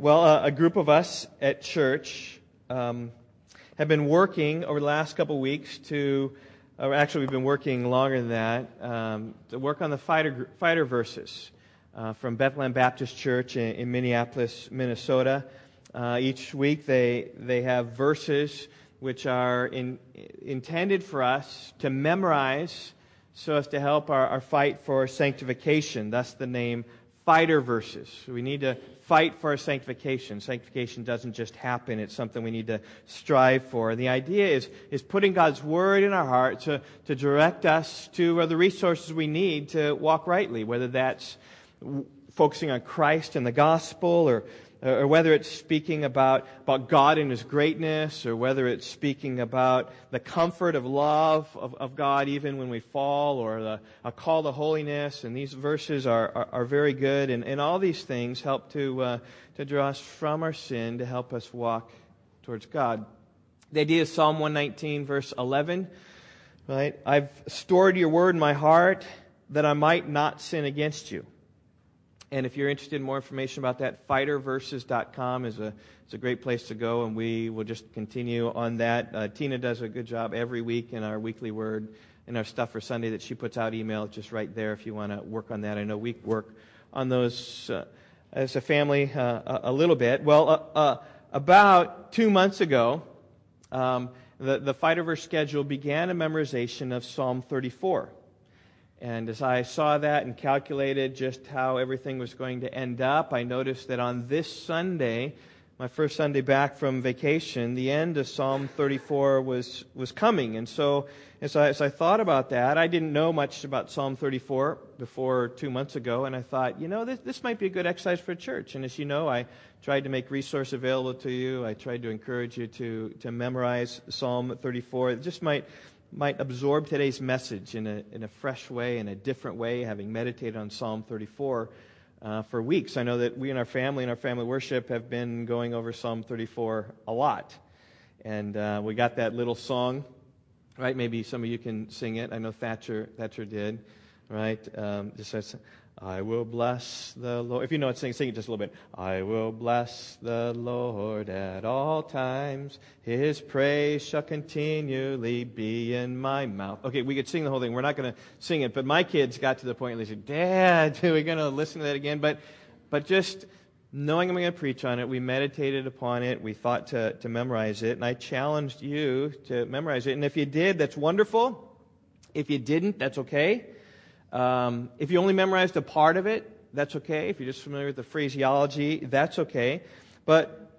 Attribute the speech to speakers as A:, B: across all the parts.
A: Well, uh, a group of us at church um, have been working over the last couple weeks to, or actually, we've been working longer than that, um, to work on the fighter, fighter verses uh, from Bethlehem Baptist Church in, in Minneapolis, Minnesota. Uh, each week they, they have verses which are in, intended for us to memorize so as to help our, our fight for sanctification. Thus the name fighter verses. We need to fight for our sanctification. Sanctification doesn't just happen, it's something we need to strive for. And the idea is, is putting God's Word in our heart to, to direct us to the resources we need to walk rightly, whether that's focusing on Christ and the gospel or or whether it's speaking about, about God and His greatness, or whether it's speaking about the comfort of love of, of God even when we fall, or the, a call to holiness. And these verses are, are, are very good, and, and all these things help to, uh, to draw us from our sin to help us walk towards God. The idea is Psalm 119, verse 11. Right? I've stored your word in my heart that I might not sin against you. And if you're interested in more information about that, fighterverses.com is a, is a great place to go, and we will just continue on that. Uh, Tina does a good job every week in our weekly word and our stuff for Sunday that she puts out email. just right there if you want to work on that. I know we work on those uh, as a family uh, a, a, little bit. Well, uh, uh, about two months ago, um, the, the Fighterverse schedule began a memorization of Psalm 34. And as I saw that and calculated just how everything was going to end up, I noticed that on this Sunday, my first Sunday back from vacation, the end of Psalm 34 was, was coming. And so as I, as I thought about that, I didn't know much about Psalm 34 before two months ago, and I thought, you know, this, this might be a good exercise for church. And as you know, I tried to make resource available to you. I tried to encourage you to, to memorize Psalm 34. It just might might absorb today's message in a, in a fresh way, in a different way, having meditated on Psalm 34 uh, for weeks. I know that we and our family and our family worship have been going over Psalm 34 a lot. And uh, we got that little song, right? Maybe some of you can sing it. I know Thatcher, Thatcher did, right? Um, just says, I will bless the Lord. If you know it, sing, sing it just a little bit. I will bless the Lord at all times. His praise shall continually be in my mouth. Okay, we could sing the whole thing. We're not going to sing it, but my kids got to the point where they said, Dad, are we going to listen to that again? But, but just knowing I'm going to preach on it, we meditated upon it. We thought to, to memorize it, and I challenged you to memorize it. And if you did, that's wonderful. If you didn't, that's okay. Um, if you only memorized a part of it, that's okay. If you're just familiar with the phraseology, that's okay. But,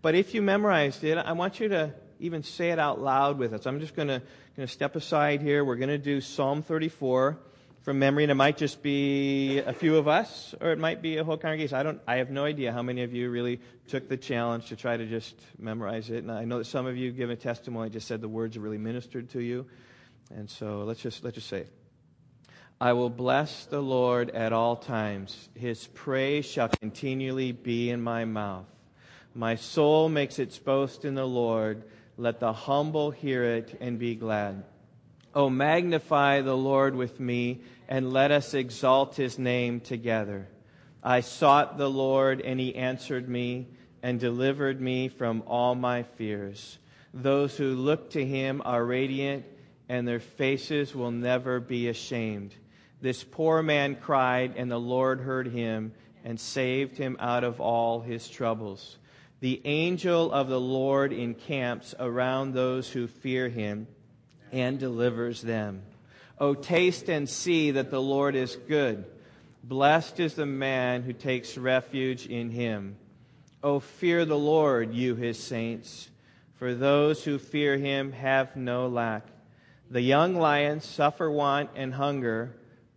A: but if you memorized it, I want you to even say it out loud with us. I'm just going to step aside here. We're going to do Psalm 34 from memory, and it might just be a few of us, or it might be a whole congregation. I don't. I have no idea how many of you really took the challenge to try to just memorize it. And I know that some of you give a testimony, just said the words really ministered to you. And so let's just let's just say it. I will bless the Lord at all times. His praise shall continually be in my mouth. My soul makes its boast in the Lord. Let the humble hear it and be glad. Oh, magnify the Lord with me, and let us exalt his name together. I sought the Lord, and he answered me and delivered me from all my fears. Those who look to him are radiant, and their faces will never be ashamed. This poor man cried, and the Lord heard him and saved him out of all his troubles. The angel of the Lord encamps around those who fear him and delivers them. O taste and see that the Lord is good. Blessed is the man who takes refuge in him. O fear the Lord, you his saints, for those who fear him have no lack. The young lions suffer want and hunger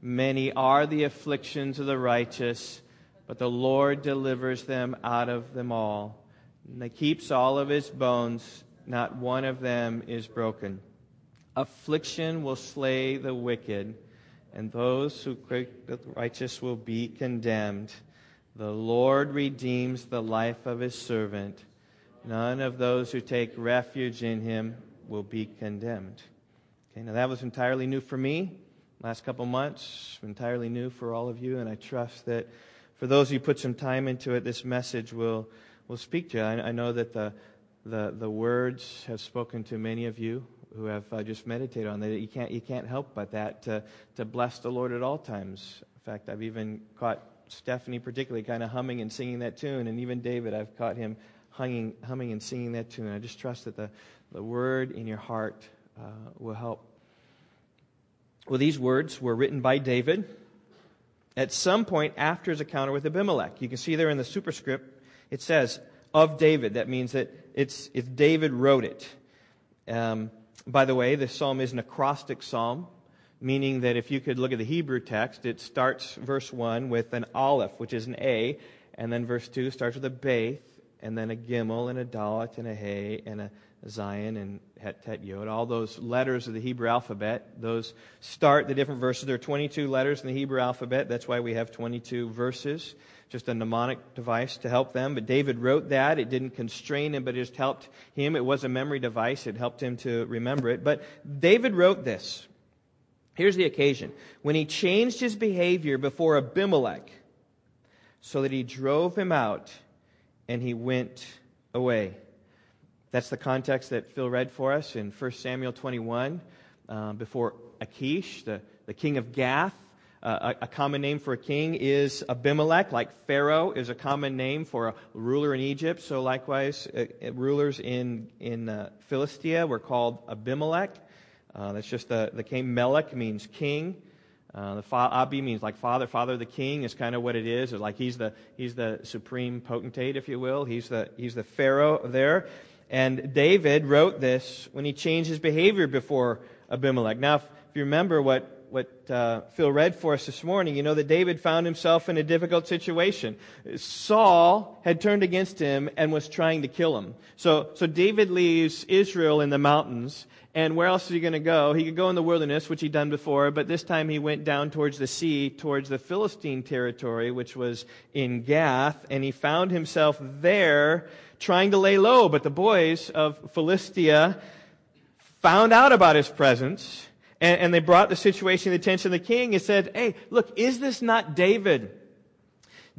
A: Many are the afflictions of the righteous, but the Lord delivers them out of them all. And he keeps all of his bones, not one of them is broken. Affliction will slay the wicked, and those who create the righteous will be condemned. The Lord redeems the life of his servant. None of those who take refuge in him will be condemned. Okay, now that was entirely new for me. Last couple months, entirely new for all of you, and I trust that for those who put some time into it, this message will, will speak to you. I, I know that the, the, the words have spoken to many of you who have uh, just meditated on that. You can't, you can't help but that to, to bless the Lord at all times. In fact, I've even caught Stephanie particularly kind of humming and singing that tune, and even David, I've caught him humming, humming and singing that tune. I just trust that the, the word in your heart uh, will help. Well, these words were written by David at some point after his encounter with Abimelech. You can see there in the superscript, it says, of David. That means that it's, it's David wrote it. Um, by the way, this psalm is an acrostic psalm meaning that if you could look at the Hebrew text, it starts verse 1 with an aleph, which is an A, and then verse 2 starts with a Beth, and then a Gimel, and a Dalet, and a Hay, and a Zayin, and Het, Tet, Yod. All those letters of the Hebrew alphabet, those start the different verses. There are 22 letters in the Hebrew alphabet. That's why we have 22 verses. Just a mnemonic device to help them. But David wrote that. It didn't constrain him, but it just helped him. It was a memory device. It helped him to remember it. But David wrote this. Here's the occasion. When he changed his behavior before Abimelech, so that he drove him out and he went away. That's the context that Phil read for us in 1 Samuel 21 uh, before Achish, the, the king of Gath. Uh, a, a, common name for a king is Abimelech, like Pharaoh is a common name for a ruler in Egypt. So likewise, uh, rulers in, in uh, Philistia were called Abimelech. Uh, that's just the, the king. Melech means king. Uh, the fa- Abi means like father. Father of the king is kind of what it is. It's like he's the, he's the supreme potentate, if you will. He's the, he's the Pharaoh there. And David wrote this when he changed his behavior before Abimelech. Now, if, if you remember what what uh, Phil read for us this morning, you know that David found himself in a difficult situation. Saul had turned against him and was trying to kill him. So, so David leaves Israel in the mountains, and where else is he going to go? He could go in the wilderness, which he'd done before, but this time he went down towards the sea, towards the Philistine territory, which was in Gath, and he found himself there trying to lay low. But the boys of Philistia found out about his presence and, and they brought the situation to the attention of the king and said, Hey, look, is this not David?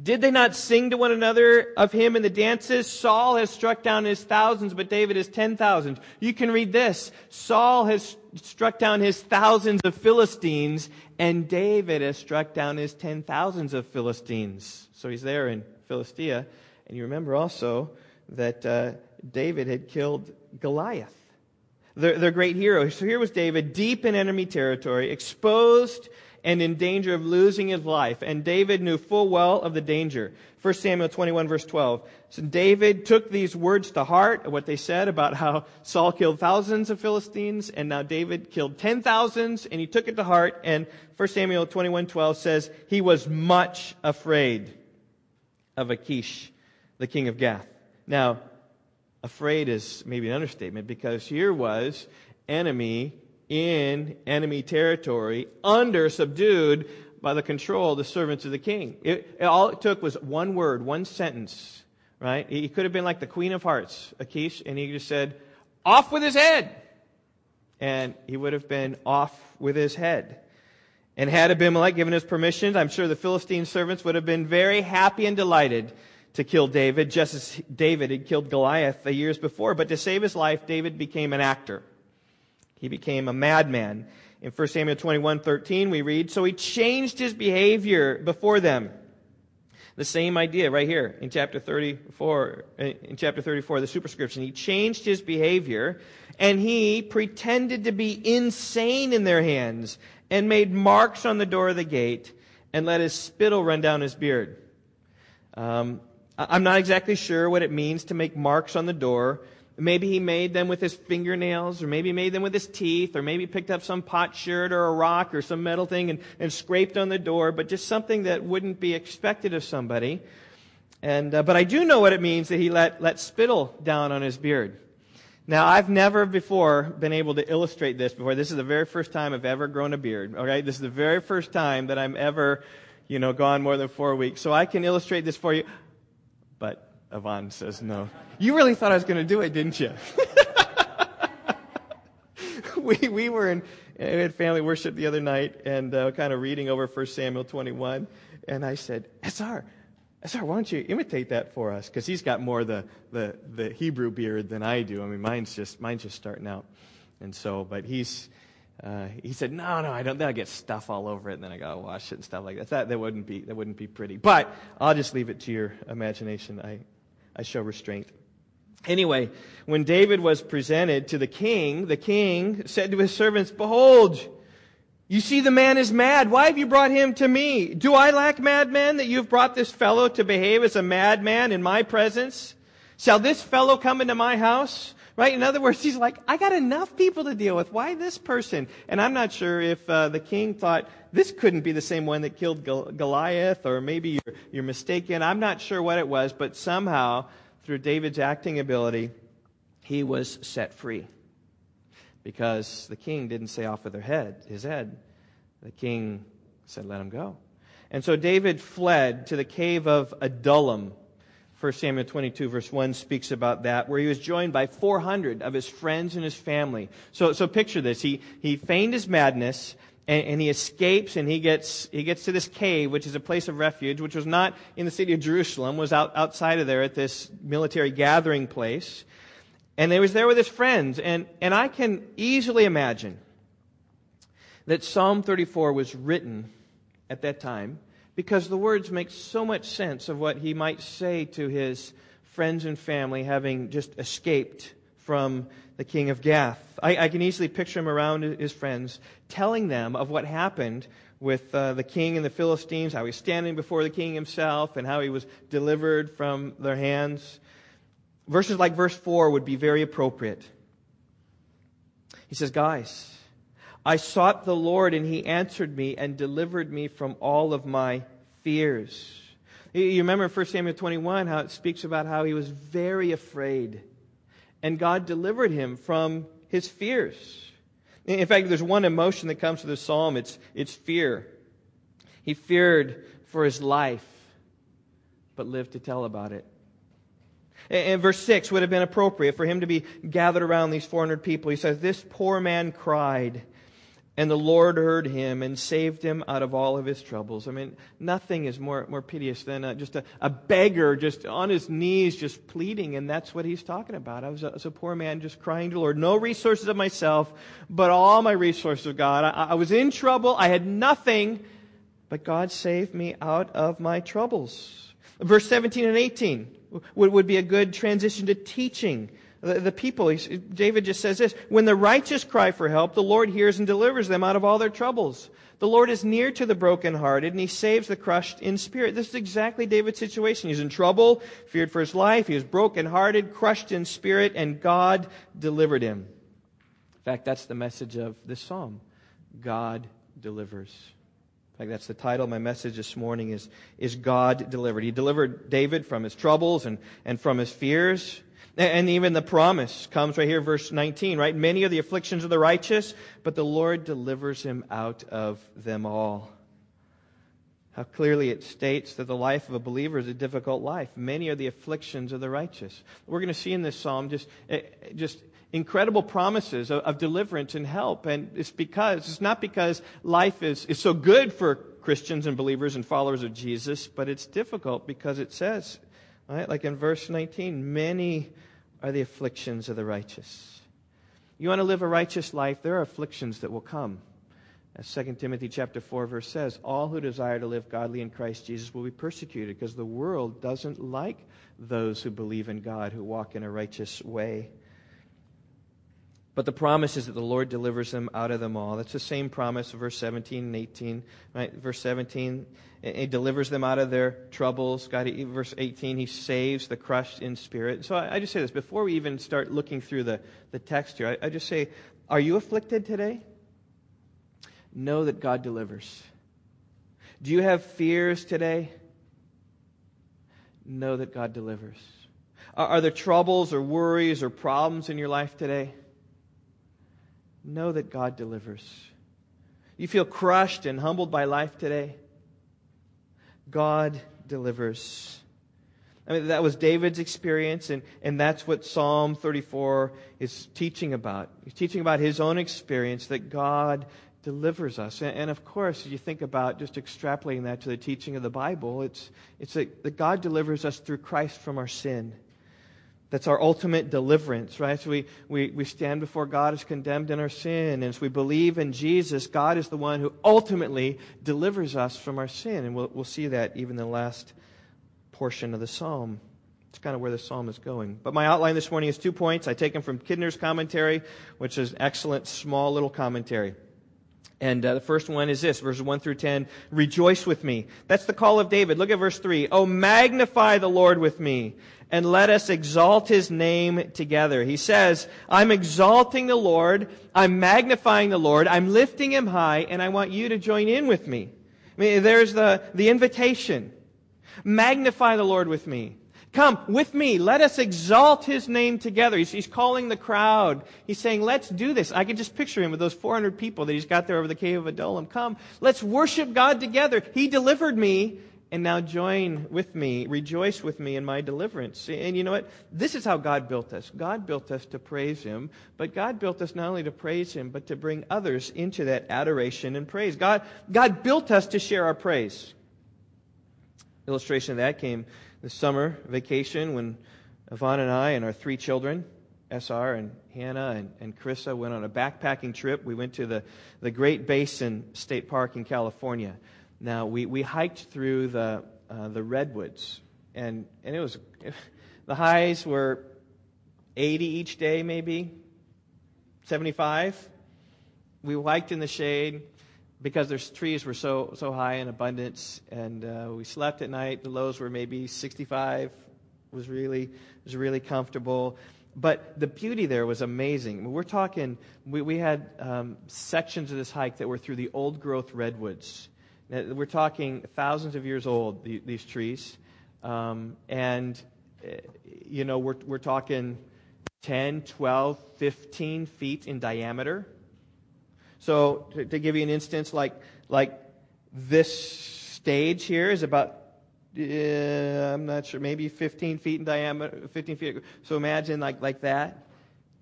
A: Did they not sing to one another of him in the dances? Saul has struck down his thousands, but David his ten thousands. You can read this. Saul has struck down his thousands of Philistines, and David has struck down his ten thousands of Philistines. So he's there in Philistia. And you remember also that uh, David had killed Goliath their, their great hero. So here was David, deep in enemy territory, exposed and in danger of losing his life. And David knew full well of the danger. 1 Samuel 21 verse 12. So David took these words to heart, what they said about how Saul killed thousands of Philistines, and now David killed ten thousands, and he took it to heart, and 1 Samuel 21 12 says, he was much afraid of Achish, the king of Gath. Now, afraid is maybe an understatement because here was enemy in enemy territory, under subdued by the control of the servants of the king. It, it, all it took was one word, one sentence, right? He could have been like the Queen of Hearts, Achish, and he just said, off with his head. And he would have been off with his head. And had Abimelech given his permission, I'm sure the Philistine servants would have been very happy and delighted to kill David, just as David had killed Goliath the years before. But to save his life, David became an actor. He became a madman. In 1 Samuel 21, 13, we read, So he changed his behavior before them. The same idea right here in chapter 34, in chapter 34, the superscription. He changed his behavior and he pretended to be insane in their hands and made marks on the door of the gate and let his spittle run down his beard. Um, I'm not exactly sure what it means to make marks on the door. Maybe he made them with his fingernails, or maybe he made them with his teeth, or maybe picked up some pot potsherd or a rock or some metal thing and, and scraped on the door, but just something that wouldn't be expected of somebody. And, uh, but I do know what it means that he let, let spittle down on his beard. Now, I've never before been able to illustrate this before. This is the very first time I've ever grown a beard. Okay, this is the very first time that I'm ever, you know, gone more than four weeks. So I can illustrate this for you. But Yvonne says no. You really thought I was going to do it, didn't you? we we were in we had family worship the other night and uh, kind of reading over 1 Samuel 21, and I said, "Sr, Sr, why don't you imitate that for us? Because he's got more the, the the Hebrew beard than I do. I mean, mine's just mine's just starting out, and so, but he's." Uh, he said, "No, no, I don't. Then I get stuff all over it, and then I gotta wash it and stuff like that. That that wouldn't be that wouldn't be pretty. But I'll just leave it to your imagination. I I show restraint." Anyway, when David was presented to the king, the king said to his servants, "Behold, you see the man is mad. Why have you brought him to me? Do I lack madmen that you have brought this fellow to behave as a madman in my presence? Shall this fellow come into my house?" Right? In other words, he's like, I got enough people to deal with. Why this person? And I'm not sure if uh, the king thought this couldn't be the same one that killed Goliath, or maybe you're, you're mistaken. I'm not sure what it was, but somehow, through David's acting ability, he was set free. Because the king didn't say off with their head, his head. The king said, let him go. And so David fled to the cave of Adullam 1 Samuel 22, verse 1 speaks about that, where he was joined by 400 of his friends and his family. So, so picture this. He, he feigned his madness, and, and, he escapes, and he gets, he gets to this cave, which is a place of refuge, which was not in the city of Jerusalem, was out, outside of there at this military gathering place. And he was there with his friends. And, and I can easily imagine that Psalm 34 was written at that time because the words make so much sense of what he might say to his friends and family having just escaped from the king of Gath. I, I can easily picture him around his friends telling them of what happened with uh, the king and the Philistines, how he's standing before the king himself, and how he was delivered from their hands. Verses like verse 4 would be very appropriate. He says, Guys, I sought the Lord, and he answered me and delivered me from all of my fears. You remember in 1 Samuel 21 how it speaks about how he was very afraid, and God delivered him from his fears. In fact, there's one emotion that comes to the psalm it's, it's fear. He feared for his life, but lived to tell about it. And verse 6 would have been appropriate for him to be gathered around these 400 people. He says, This poor man cried and the Lord heard him and saved him out of all of his troubles. I mean, nothing is more, more piteous than a, just a, a, beggar just on his knees, just pleading. And that's what he's talking about. I was was a poor man just crying to the Lord. No resources of myself, but all my resources of God. I, I was in trouble. I had nothing, but God saved me out of my troubles. Verse 17 and 18 would, would be a good transition to teaching the, the people. David just says this When the righteous cry for help, the Lord hears and delivers them out of all their troubles. The Lord is near to the brokenhearted, and he saves the crushed in spirit. This is exactly David's situation. He's in trouble, feared for his life. He was brokenhearted, crushed in spirit, and God delivered him. In fact, that's the message of this psalm God delivers. In fact, that's the title of my message this morning is, is God delivered. He delivered David from his troubles and, and from his fears. And even the promise comes right here, verse 19, right? Many are the afflictions of the righteous, but the Lord delivers him out of them all. How clearly it states that the life of a believer is a difficult life. Many are the afflictions of the righteous. We're going to see in this psalm just, eh, just incredible promises of, of deliverance and help. And it's because, it's not because life is, is so good for Christians and believers and followers of Jesus, but it's difficult because it says Right? Like in verse 19, many are the afflictions of the righteous. You want to live a righteous life, there are afflictions that will come. As 2 Timothy chapter 4 verse says, all who desire to live godly in Christ Jesus will be persecuted because the world doesn't like those who believe in God, who walk in a righteous way. But the promise is that the Lord delivers them out of them all. That's the same promise, verse 17 and 18. Right? Verse 17, he delivers them out of their troubles. God, verse 18, he saves the crushed in spirit. So I, I, just say this before we even start looking through the, the text here. I, I just say, are you afflicted today? Know that God delivers. Do you have fears today? Know that God delivers. Are, are there troubles or worries or problems in your life today? Know that God delivers. You feel crushed and humbled by life today? God delivers. I mean, that was David's experience, and, and that's what Psalm 34 is teaching about. He's teaching about his own experience that God delivers us. And, and of course, you think about just extrapolating that to the teaching of the Bible, it's, it's that, that God delivers us through Christ from our sin. That's our ultimate deliverance, right? So we, we, we stand before God as condemned in our sin. And as we believe in Jesus, God is the one who ultimately delivers us from our sin. And we'll, we'll see that even in the last portion of the psalm. It's kind of where the psalm is going. But my outline this morning is two points. I take them from Kidner's commentary, which is excellent, small little commentary. And uh, the first one is this, verses 1 through 10. Rejoice with me. That's the call of David. Look at verse 3. Oh, magnify the Lord with me, and let us exalt his name together. He says, I'm exalting the Lord, I'm magnifying the Lord, I'm lifting him high, and I want you to join in with me. I mean, there's the, the invitation. Magnify the Lord with me. Come with me. Let us exalt his name together. He's, he's, calling the crowd. He's saying, let's do this. I can just picture him with those 400 people that he's got there over the cave of Adullam. Come, let's worship God together. He delivered me, and now join with me, rejoice with me in my deliverance. And you know what? This is how God built us. God built us to praise him, but God built us not only to praise him, but to bring others into that adoration and praise. God, God built us to share our praise. Illustration of that came the summer vacation when Yvonne and I and our three children, SR and Hannah and, and Carissa, went on a backpacking trip. We went to the, the Great Basin State Park in California. Now, we, we hiked through the, uh, the redwoods, and, and it was, the highs were 80 each day, maybe, 75. We hiked in the shade because their trees were so so high in abundance, and uh, we slept at night. The lows were maybe 65. was really was really comfortable. But the beauty there was amazing. We're talking. We, we had um, sections of this hike that were through the old growth redwoods. Now, we're talking thousands of years old. The, these trees, um, and uh, you know we're we're talking 10, 12, 15 feet in diameter. So to, to give you an instance, like like this stage here is about uh, I'm not sure, maybe 15 feet in diameter, 15 feet. So imagine like like that,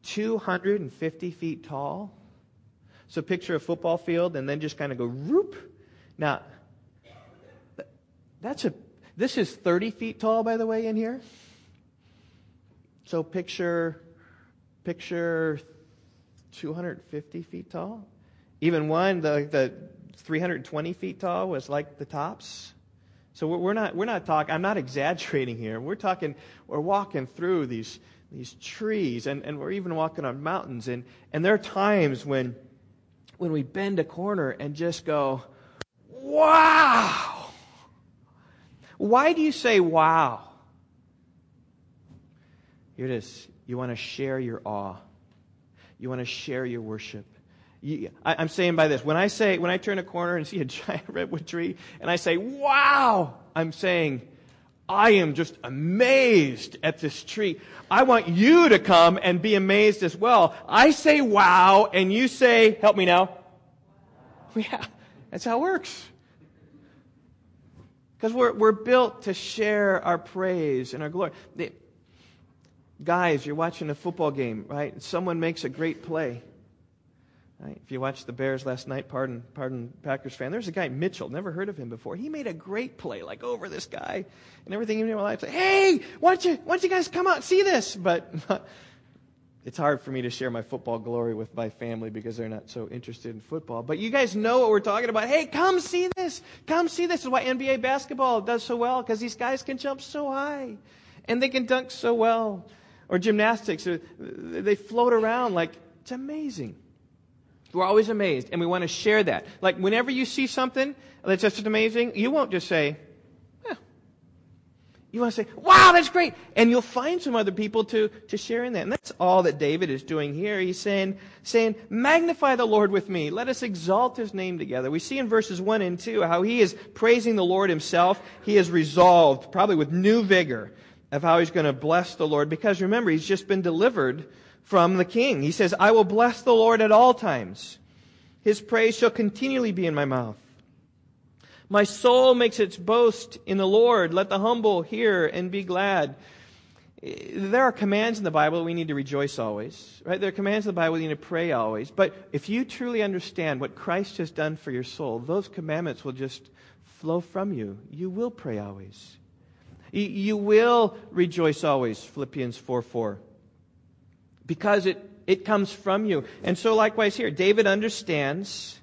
A: 250 feet tall. So picture a football field and then just kind of go whoop. Now, that's a this is 30 feet tall, by the way, in here. So picture picture 250 feet tall. Even one, the, the 320 feet tall, was like the tops. So we're not, we're not talking, I'm not exaggerating here. We're talking, we're walking through these, these trees and, and we're even walking on mountains. And, and there are times when, when we bend a corner and just go, wow! Why do you say wow? It is. You want to share your awe. You want to share your worship. You, I, am saying by this, when I say, when I turn a corner and see a giant redwood tree and I say, wow, I'm saying, I am just amazed at this tree. I want you to come and be amazed as well. I say wow, and you say, help me now. Yeah, that's how it works. Because we're, we're built to share our praise and our glory. The, guys, you're watching a football game, right? Someone makes a great play. Right? If you watched the Bears last night, pardon, pardon Packers fan, there's a guy, Mitchell, never heard of him before. He made a great play, like over this guy and everything in my life. Like, hey, why don't you, why don't you guys come out and see this? But it's hard for me to share my football glory with my family because they're not so interested in football. But you guys know what we're talking about. Hey, come see this. Come see this. this is why NBA basketball does so well because these guys can jump so high and they can dunk so well. Or gymnastics, uh, they float around like it's amazing. We're always amazed and we want to share that. Like whenever you see something that's just amazing, you won't just say, Well. you want to say, wow, that's great. And you'll find some other people to, to share in that. And that's all that David is doing here. He's saying, saying, magnify the Lord with me. Let us exalt his name together. We see in verses 1 and 2 how he is praising the Lord himself. He is resolved, probably with new vigor, of how he's going to bless the Lord. Because remember, he's just been delivered from the king. He says, I will bless the Lord at all times. His praise shall continually be in my mouth. My soul makes its boast in the Lord. Let the humble hear and be glad. There are commands in the Bible we need to rejoice always, right? There are commands in the Bible we need to pray always. But if you truly understand what Christ has done for your soul, those commandments will just flow from you. You will pray always. You will rejoice always, Philippians 4 4. Because it, it comes from you. And so likewise here, David understands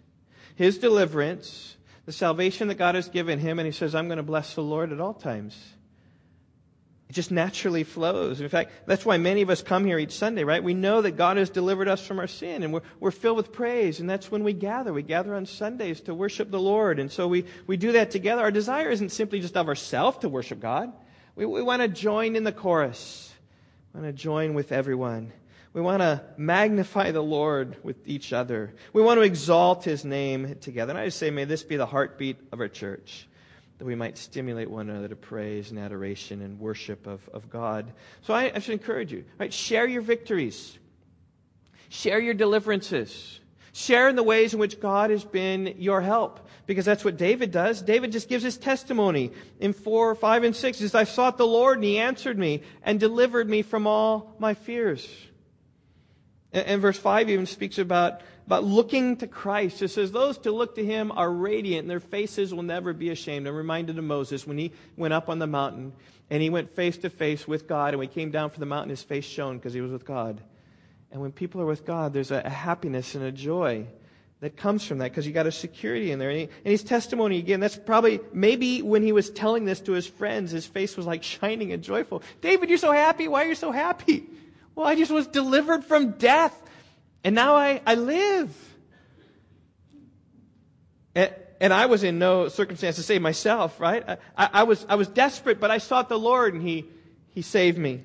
A: his deliverance the salvation that God has given him, and he says, I'm going to bless the Lord at all times. It just naturally flows. In fact, that's why many of us come here each Sunday, right? We know that God has delivered us from our sin, and we're, we're filled with praise, and that's when we gather. We gather on Sundays to worship the Lord, and so we, we do that together. Our desire isn't simply just of ourselves to worship God. We, we want to join in the chorus. We want to join with everyone. We want to magnify the Lord with each other. We want to exalt his name together. And I just say, may this be the heartbeat of our church, that we might stimulate one another to praise and adoration and worship of, of God. So I, I should encourage you, right? Share your victories, share your deliverances. Share in the ways in which God has been your help. Because that's what David does. David just gives his testimony in 4, 5, and 6. He says, I sought the Lord, and he answered me and delivered me from all my fears. And, verse 5 even speaks about, about looking to Christ. It says, Those to look to him are radiant, and their faces will never be ashamed. I'm reminded of Moses when he went up on the mountain and he went face to face with God. And when he came down from the mountain, his face shone because he was with God. And when people are with God, there's a, a happiness and a joy that comes from that because you got a security in there. And, he, and, his testimony, again, that's probably, maybe when he was telling this to his friends, his face was like shining and joyful. David, you're so happy. Why are you so happy? Well, I just was delivered from death, and now I, I live. And, and I was in no circumstance to save myself, right? I, I, was, I was desperate, but I sought the Lord, and He, he saved me.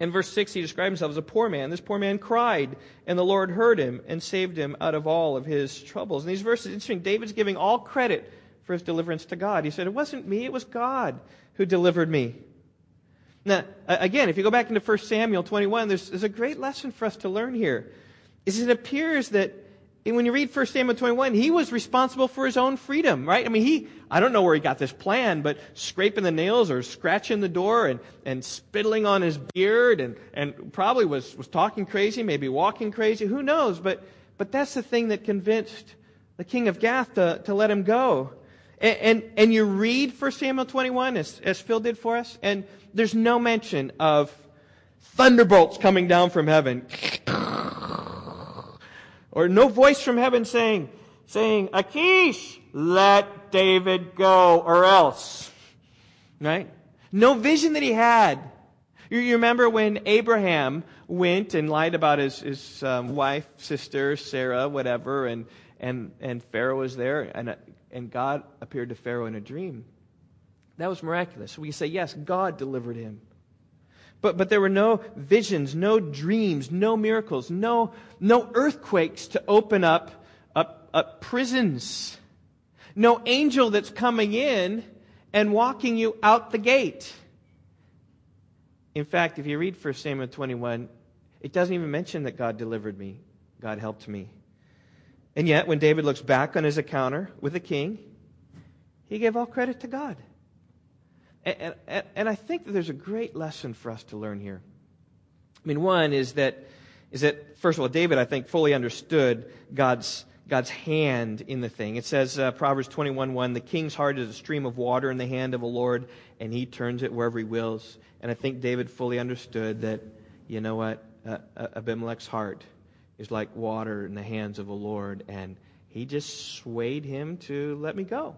A: In verse 6, he describes himself as a poor man. This poor man cried, and the Lord heard him and saved him out of all of his troubles. In these verses, interesting, David's giving all credit for his deliverance to God. He said, It wasn't me, it was God who delivered me. Now, again, if you go back into 1 Samuel 21, there's, there's a great lesson for us to learn here. Is it appears that when you read 1 Samuel 21, he was responsible for his own freedom, right? I mean, he, I don't know where he got this plan, but scraping the nails or scratching the door and, and spittling on his beard and, and probably was, was talking crazy, maybe walking crazy, who knows? But, but that's the thing that convinced the king of Gath to, to let him go. And, and, and you read 1 Samuel 21, as, as Phil did for us, and there's no mention of thunderbolts coming down from heaven. or no voice from heaven saying, saying, Achish, let David go or else. Right? No vision that he had. You, remember when Abraham went and lied about his, his um, wife, sister, Sarah, whatever, and, and, and Pharaoh was there, and, and God appeared to Pharaoh in a dream. That was miraculous. We say, yes, God delivered him. But, but there were no visions, no dreams, no miracles, no, no earthquakes to open up, up, up prisons. No angel that's coming in and walking you out the gate. In fact, if you read 1 Samuel 21, it doesn't even mention that God delivered me, God helped me. And yet, when David looks back on his encounter with the king, he gave all credit to God. And, and, and I think that there's a great lesson for us to learn here. I mean, one is that, is that first of all, David, I think, fully understood God's, God's hand in the thing. It says, uh, Proverbs 21 1, the king's heart is a stream of water in the hand of a Lord, and he turns it wherever he wills. And I think David fully understood that, you know what, uh, Abimelech's heart is like water in the hands of the Lord, and he just swayed him to let me go.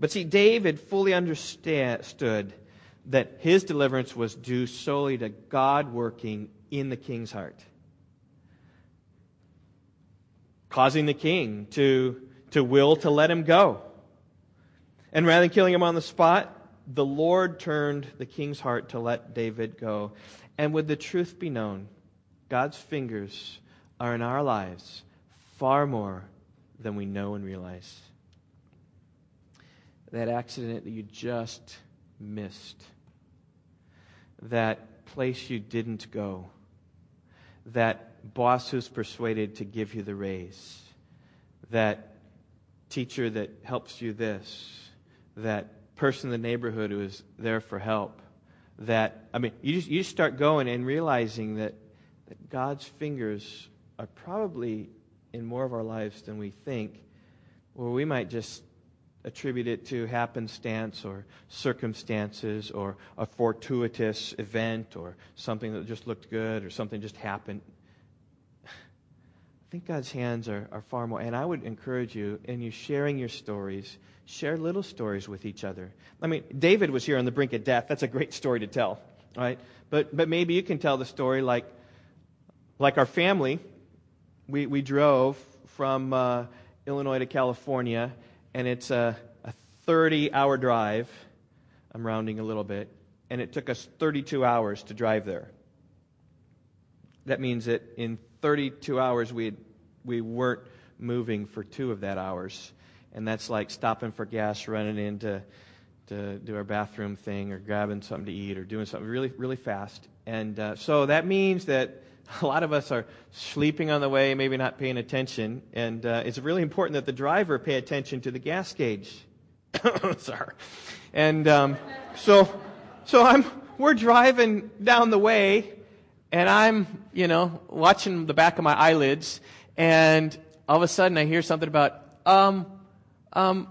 A: But see, David fully understood that his deliverance was due solely to God working in the king's heart, causing the king to, to will to let him go. And rather than killing him on the spot, the Lord turned the king's heart to let David go. And would the truth be known, God's fingers are in our lives far more than we know and realize. That accident that you just missed, that place you didn't go, that boss who's persuaded to give you the raise, that teacher that helps you this, that person in the neighborhood who is there for help, that, I mean, you just, you just start going and realizing that, that God's fingers are probably in more of our lives than we think, or we might just attribute it to happenstance or circumstances or a fortuitous event or something that just looked good or something just happened. I think God's hands are, are far more. And I would encourage you, in you sharing your stories, share little stories with each other. I mean, David was here on the brink of death. That's a great story to tell, right? But, but maybe you can tell the story like, like our family. We, we drove from uh, Illinois to California, and it's a, a 30 hour drive. I'm rounding a little bit. And it took us 32 hours to drive there. That means that in 32 hours, we, we weren't moving for two of that hours and that's like stopping for gas, running in to, to do our bathroom thing, or grabbing something to eat, or doing something really, really fast. And uh, so that means that a lot of us are sleeping on the way, maybe not paying attention, and uh, it's really important that the driver pay attention to the gas gauge. Sorry. And um, so, so I'm we're driving down the way, and I'm you know watching the back of my eyelids, and all of a sudden I hear something about um um,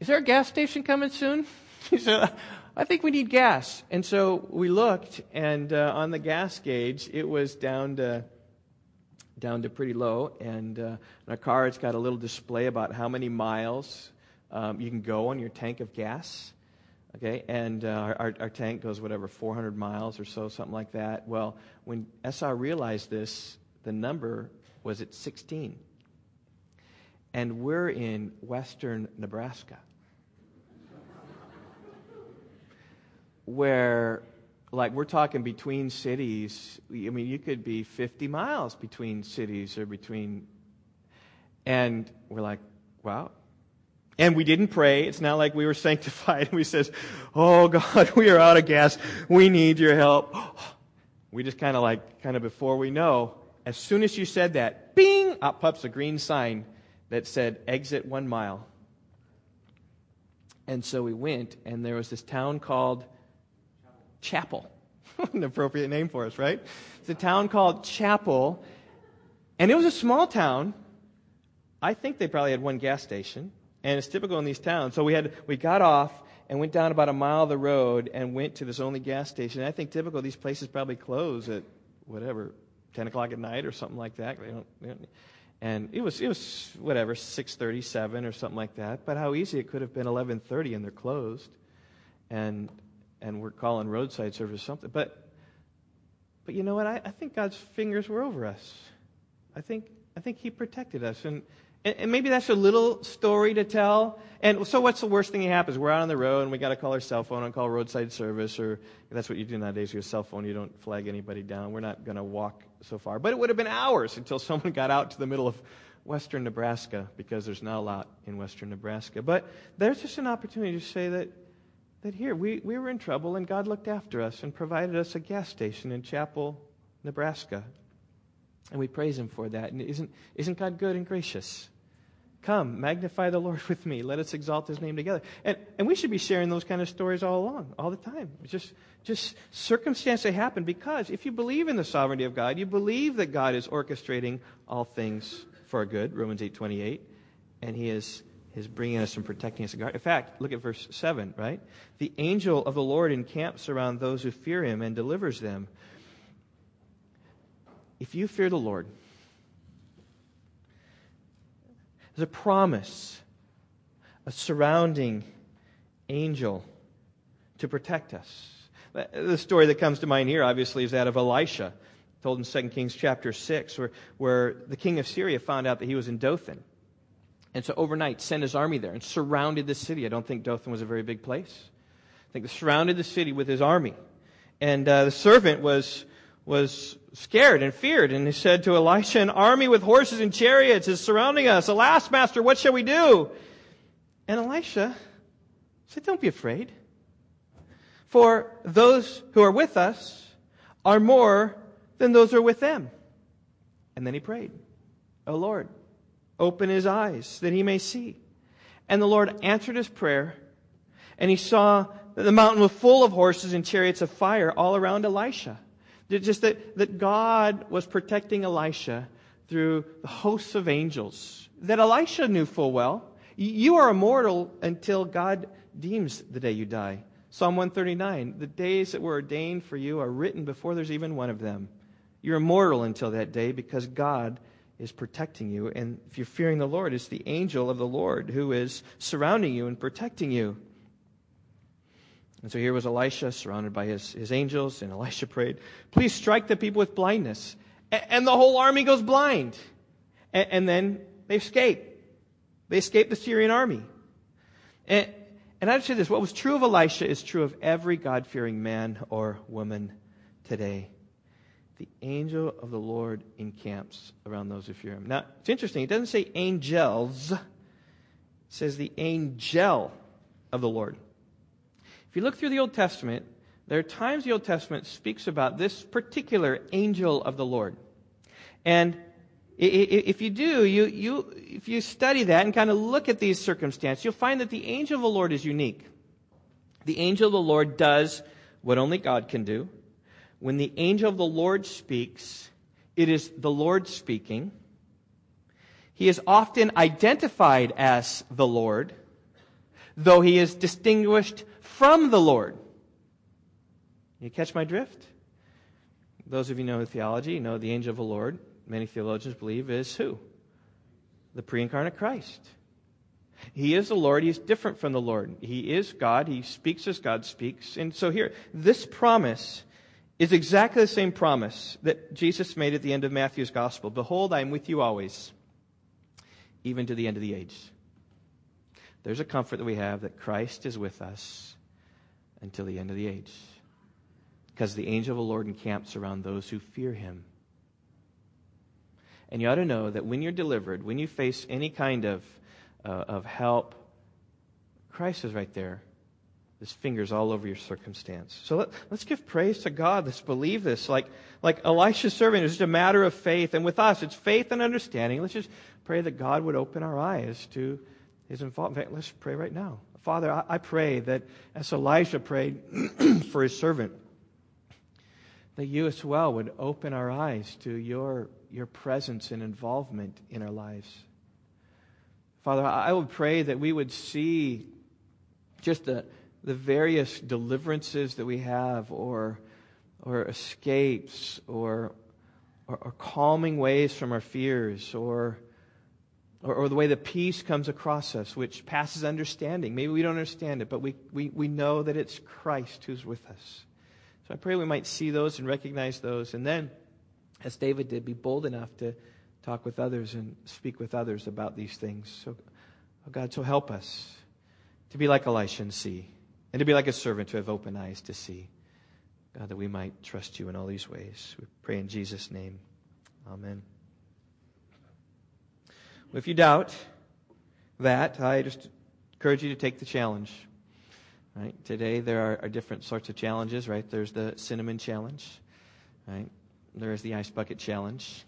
A: is there a gas station coming soon? he said, I think we need gas. And so we looked, and uh, on the gas gauge, it was down to down to pretty low. And uh, in our car, it's got a little display about how many miles um, you can go on your tank of gas. Okay, and uh, our, our tank goes whatever 400 miles or so, something like that. Well, when SR realized this, the number was at 16 and we're in western Nebraska. Where, like, we're talking between cities. I mean, you could be 50 miles between cities or between. And we're like, wow. And we didn't pray. It's not like we were sanctified. We says, oh God, we are out of gas. We need your help. We just kind of like, kind of before we know, as soon as you said that, bing, up pops a green sign that said, exit one mile. And so we went, and there was this town called Chappell. An appropriate name for us, right? It's a town called Chappell, and it was a small town. I think they probably had one gas station, and it's typical in these towns. So we had we got off and went down about a mile of the road and went to this only gas station. And I think typical these places probably close at whatever ten o'clock at night or something like that. They don't, they don't, and it was it was whatever 6:37 or something like that. But how easy it could have been 11:30 and they're closed, and and we're calling roadside service something. But but you know what? I, I think God's fingers were over us. I think I think He protected us, and and, maybe that's a little story to tell. And so, what's the worst thing that happens? We're out on the road and we got to call our cell phone and call roadside service, or that's what you do nowadays your cell phone. You don't flag anybody down. We're not going to walk so far. But it would have been hours until someone got out to the middle of western Nebraska because there's not a lot in western Nebraska. But there's just an opportunity to say that, that here, we, we were in trouble and God looked after us and provided us a gas station in Chappell, Nebraska. And we praise Him for that. And isn't, isn't God good and gracious? Come, magnify the Lord with me. Let us exalt his name together. And, and we should be sharing those kind of stories all along, all the time. It's just, just circumstance that happen because if you believe in the sovereignty of God, you believe that God is orchestrating all things for good, Romans 8 28, and he is, is bringing us and protecting us. In fact, look at verse 7, right? The angel of the Lord encamps around those who fear him and delivers them. if you fear the Lord, there's a promise, a surrounding angel to protect us. The story that comes to mind here, obviously, is that of Elisha, told in 2 Kings chapter 6, where, where the king of Syria found out that he was in Dothan. And so overnight sent his army there and surrounded the city. I don't think Dothan was a very big place. I think they surrounded the city with his army. And uh, the servant was, was scared and feared. And he said to Elisha, An army with horses and chariots is surrounding us. Alas, master, what shall we do? And Elisha said, Don't be afraid. For those who are with us are more than those who are with them. And then he prayed, O Lord, open his eyes that he may see. And the Lord answered his prayer, and he saw that the mountain was full of horses and chariots of fire all around Elisha. Just that, that God was protecting Elisha through the hosts of angels that Elisha knew full well. You are immortal until God deems the day you die. Psalm 139 The days that were ordained for you are written before there's even one of them. You're immortal until that day because God is protecting you. And if you're fearing the Lord, it's the angel of the Lord who is surrounding you and protecting you. And so here was Elisha surrounded by his, his angels, and Elisha prayed, Please strike the people with blindness. And the whole army goes blind. And then they escape. They escape the Syrian army. And, and I'd say this what was true of Elisha is true of every God fearing man or woman today. The angel of the Lord encamps around those who fear him. Now, it's interesting. It doesn't say angels, it says the angel of the Lord. If you look through the Old Testament, there are times the Old Testament speaks about this particular angel of the Lord. And if you do, you, you, if you study that and kind of look at these circumstances, you'll find that the angel of the Lord is unique. The angel of the Lord does what only God can do. When the angel of the Lord speaks, it is the Lord speaking. He is often identified as the Lord, though he is distinguished from the Lord. You catch my drift? Those of you know theology, know the angel of the Lord many theologians believe, is who? The pre incarnate Christ. He is the Lord. He's different from the Lord. He is God. He speaks as God speaks. And so here, this promise is exactly the same promise that Jesus made at the end of Matthew's gospel. Behold, I am with you always, even to the end of the age. There's a comfort that we have that Christ is with us until the end of the age. Because the angel of the Lord encamps around those who fear him. And you ought to know that when you're delivered, when you face any kind of, uh, of help, Christ is right there. His fingers all over your circumstance. So let, us give praise to God. Let's believe this. Like, like Elisha's servant, it's just a matter of faith. And with us, it's faith and understanding. Let's just pray that God would open our eyes to his involvement. Let's pray right now. Father, I, I pray that as Elisha prayed for his servant, that you as well would open our eyes to your, your presence and involvement in our lives. Father, I would pray that we would see just the, the various deliverances that we have, or, or escapes, or, or, or calming ways from our fears, or, or, or, the way the peace comes across us, which passes understanding. Maybe we don't understand it, but we, we, we know that it's Christ who's with us. So I pray we might see those and recognize those. And then, as David did, be bold enough to talk with others and speak with others about these things. So, oh God, so help us to be like Elisha and see, and to be like a servant to have open eyes to see. God, that we might trust you in all these ways. We pray in Jesus' name. Amen. Well, if you doubt that, I just encourage you to take the challenge. Right? Today there are, are, different sorts of challenges, right? There's the cinnamon challenge, right? There's the ice bucket challenge.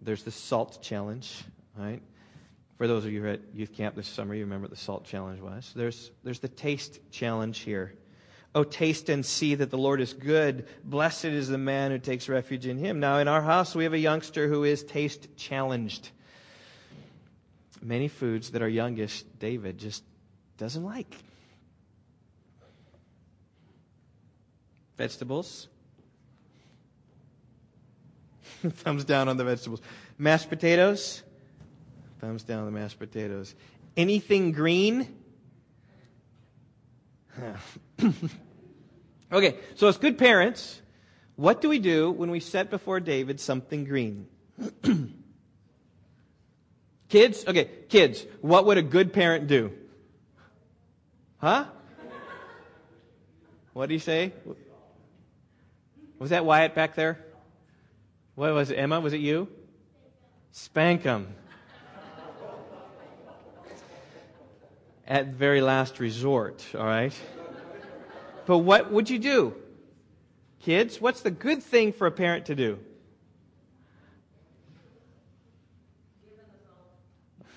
A: There's the salt challenge, right? For those of you who are at youth camp this summer, you remember what the salt challenge was. There's, there's the taste challenge here. Oh, taste and see that the Lord is good. Blessed is the man who takes refuge in him. Now, in our house, we have a youngster who is taste challenged. Many foods that our youngest, David, just doesn't like. vegetables. Thumbs down on the vegetables. Mashed potatoes? Thumbs down the mashed potatoes. Anything green? okay, so as good parents, what do we do when we set before David something green? kids? Okay, kids, what would a good parent do? Huh? What did he say? Was that Wyatt back there? What was it, Emma? Was it you? Spank them. At very last resort, all right? But what would you do? Kids, what's the good thing for a parent to do?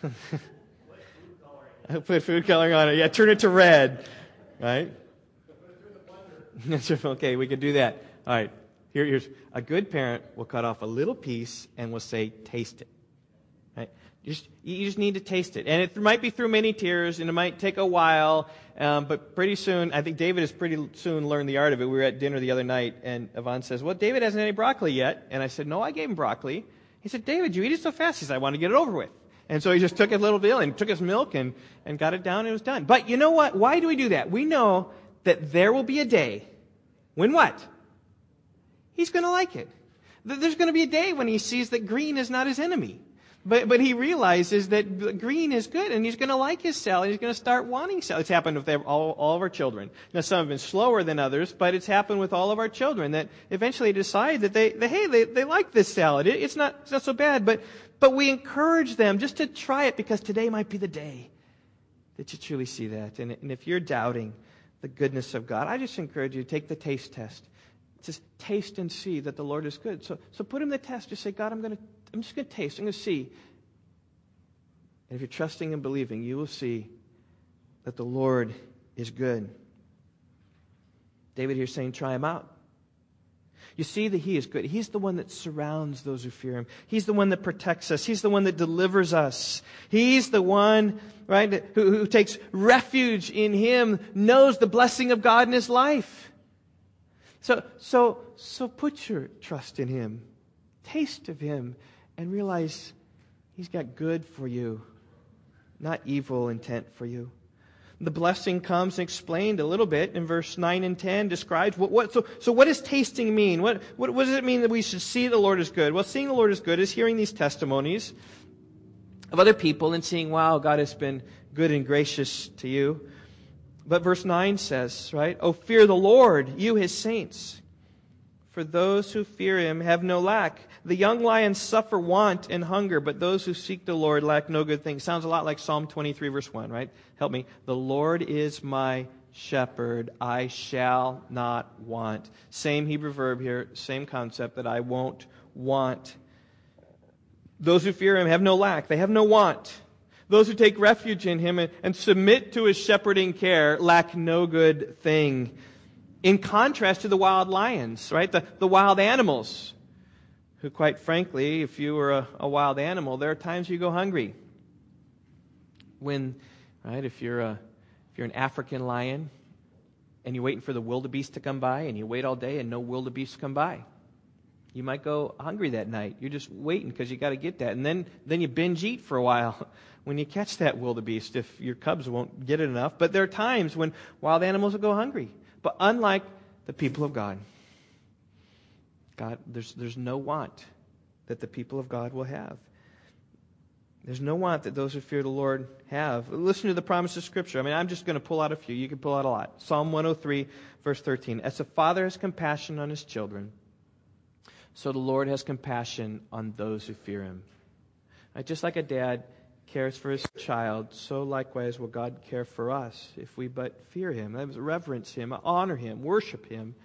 A: Put food coloring on it. Yeah, turn it to red. Right? okay, we can do that. All right. Here, here's a good parent will cut off a little piece and will say, taste it. Right? You just, you just need to taste it. And it might be through many tears and it might take a while, um, but pretty soon, I think David has pretty soon learned the art of it. We were at dinner the other night and Yvonne says, well, David hasn't any broccoli yet. And I said, no, I gave him broccoli. He said, David, you eat it so fast. He said, I want to get it over with. And so he just took a little bit and took his milk and, and got it down and it was done. But you know what? Why do we do that? We know that there will be a day when what? He's going to like it. There's going to be a day when he sees that green is not his enemy. But, but he realizes that green is good and he's going to like his salad. He's going to start wanting salad. It's happened with all, all of our children. Now, some have been slower than others, but it's happened with all of our children that eventually decide that they, they hey, they, they like this salad. It, it's, not, it's not so bad, but, but we encourage them just to try it because today might be the day that you truly see that. And, and if you're doubting the goodness of God, I just encourage you to take the taste test. Just taste and see that the Lord is good. So, so put him the test. Just say, God, I'm going to I'm just going to taste. I'm going to see. And if you're trusting and believing, you will see that the Lord is good. David here saying, try him out. You see that he is good. He's the one that surrounds those who fear him. He's the one that protects us. He's the one that delivers us. He's the one, right, who, who takes refuge in him, knows the blessing of God in his life. So, so, so put your trust in him. Taste of him and realize He's got good for you, not evil intent for you. The blessing comes explained a little bit in verse 9 and 10, describes what, what so, so what does tasting mean? What, what, what does it mean that we should see the Lord as good? Well, seeing the Lord as good is hearing these testimonies of other people and seeing, wow, God has been good and gracious to you. But verse 9 says, right, Oh, fear the Lord, you his saints. For those who fear him have no lack. The young lions suffer want and hunger, but those who seek the Lord lack no good thing. Sounds a lot like Psalm 23, verse 1, right? Help me. The Lord is my shepherd. I shall not want. Same Hebrew verb here, same concept that I won't want. Those who fear him have no lack. They have no want. Those who take refuge in him and, and submit to his shepherding care lack no good thing in contrast to the wild lions, right? The, the wild animals, who, quite frankly, if you were a, a wild animal, there are times you go hungry. When, right, if you're, a, if you're an African lion and you're waiting for the wildebeest to come by and you wait all day and no wildebeest come by, you might go hungry that night. You're just waiting because you got to get that. And then, then you binge eat for a while when you catch that wildebeest if your cubs won't get it enough. But there are times when wild animals will go hungry. But unlike the people of God, God, there's, there's no want that the people of God will have. There's no want that those who fear the Lord have. Listen to the promise of Scripture. I mean, I'm just going to pull out a few. You can pull out a lot. Psalm 103, verse 13. As a father has compassion on his children, so the Lord has compassion on those who fear him. Right? Just like a dad cares for his child, so likewise will God care for us if we but fear him, reverence him, honor him, worship him.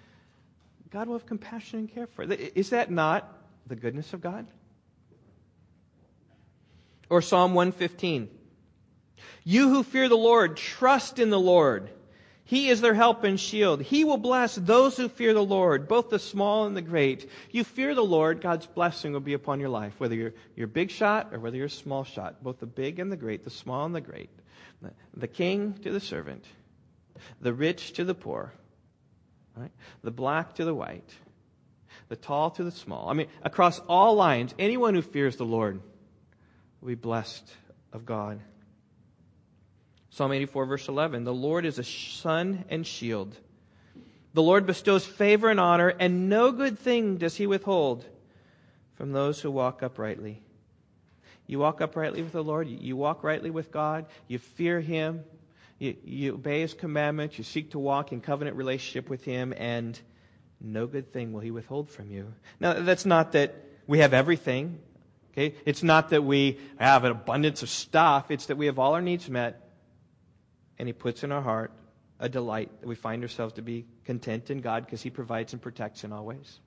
A: God will have compassion and care for. Is that not the goodness of God? Or Psalm 115. You who fear the Lord, trust in the Lord. He is their help and shield. He will bless those who fear the Lord, both the small and the great. You fear the Lord, God's blessing will be upon your life, whether you're, you're big shot or whether you're small shot, both the big and the great, the small and the great, the king to the servant, the rich to the poor, right? the black to the white, the tall to the small. I mean, across all lines, anyone who fears the Lord will be blessed of God. Psalm 84, verse 11 The Lord is a sun and shield. The Lord bestows favor and honor, and no good thing does he withhold from those who walk uprightly. You walk uprightly with the Lord, you walk rightly with God, you fear him, you, you obey his commandments, you seek to walk in covenant relationship with him, and no good thing will he withhold from you. Now, that's not that we have everything. Okay? It's not that we have an abundance of stuff. It's that we have all our needs met, and he puts in our heart a delight that we find ourselves to be content in God because he provides and protects in all ways.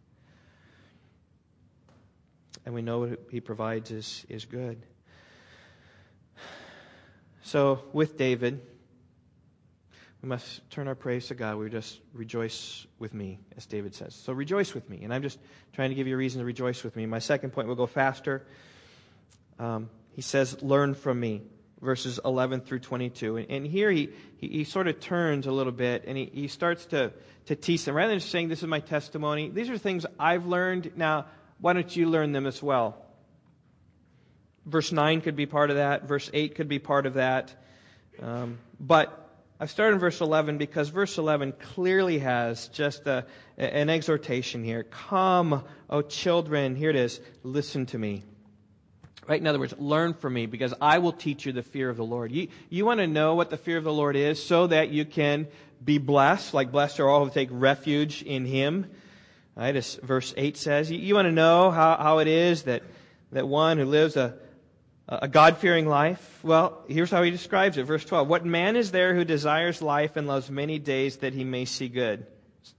A: And we know what he provides is, is good. So, with David, we must turn our praise to God. We just rejoice with me, as David says. So rejoice with me. And I'm just trying to give you a reason to rejoice with me. My second point will go faster. Um, he says, Learn from me, verses 11 through 22. And, and here he, he, he, sort of turns a little bit and he, he starts to, to teach them. Rather than just saying, This is my testimony, these are things I've learned. Now, why don't you learn them as well? Verse 9 could be part of that, verse 8 could be part of that. Um, but I've started in verse 11 because verse 11 clearly has just a, an exhortation here. Come, O children, here it is, listen to me. Right? In other words, learn from me because I will teach you the fear of the Lord. You, you want to know what the fear of the Lord is so that you can be blessed, like blessed are all who take refuge in Him. Right? As verse 8 says, you, you want to know how, how it is that, that one who lives a, a God fearing life? Well, here's how he describes it. Verse 12. What man is there who desires life and loves many days that he may see good?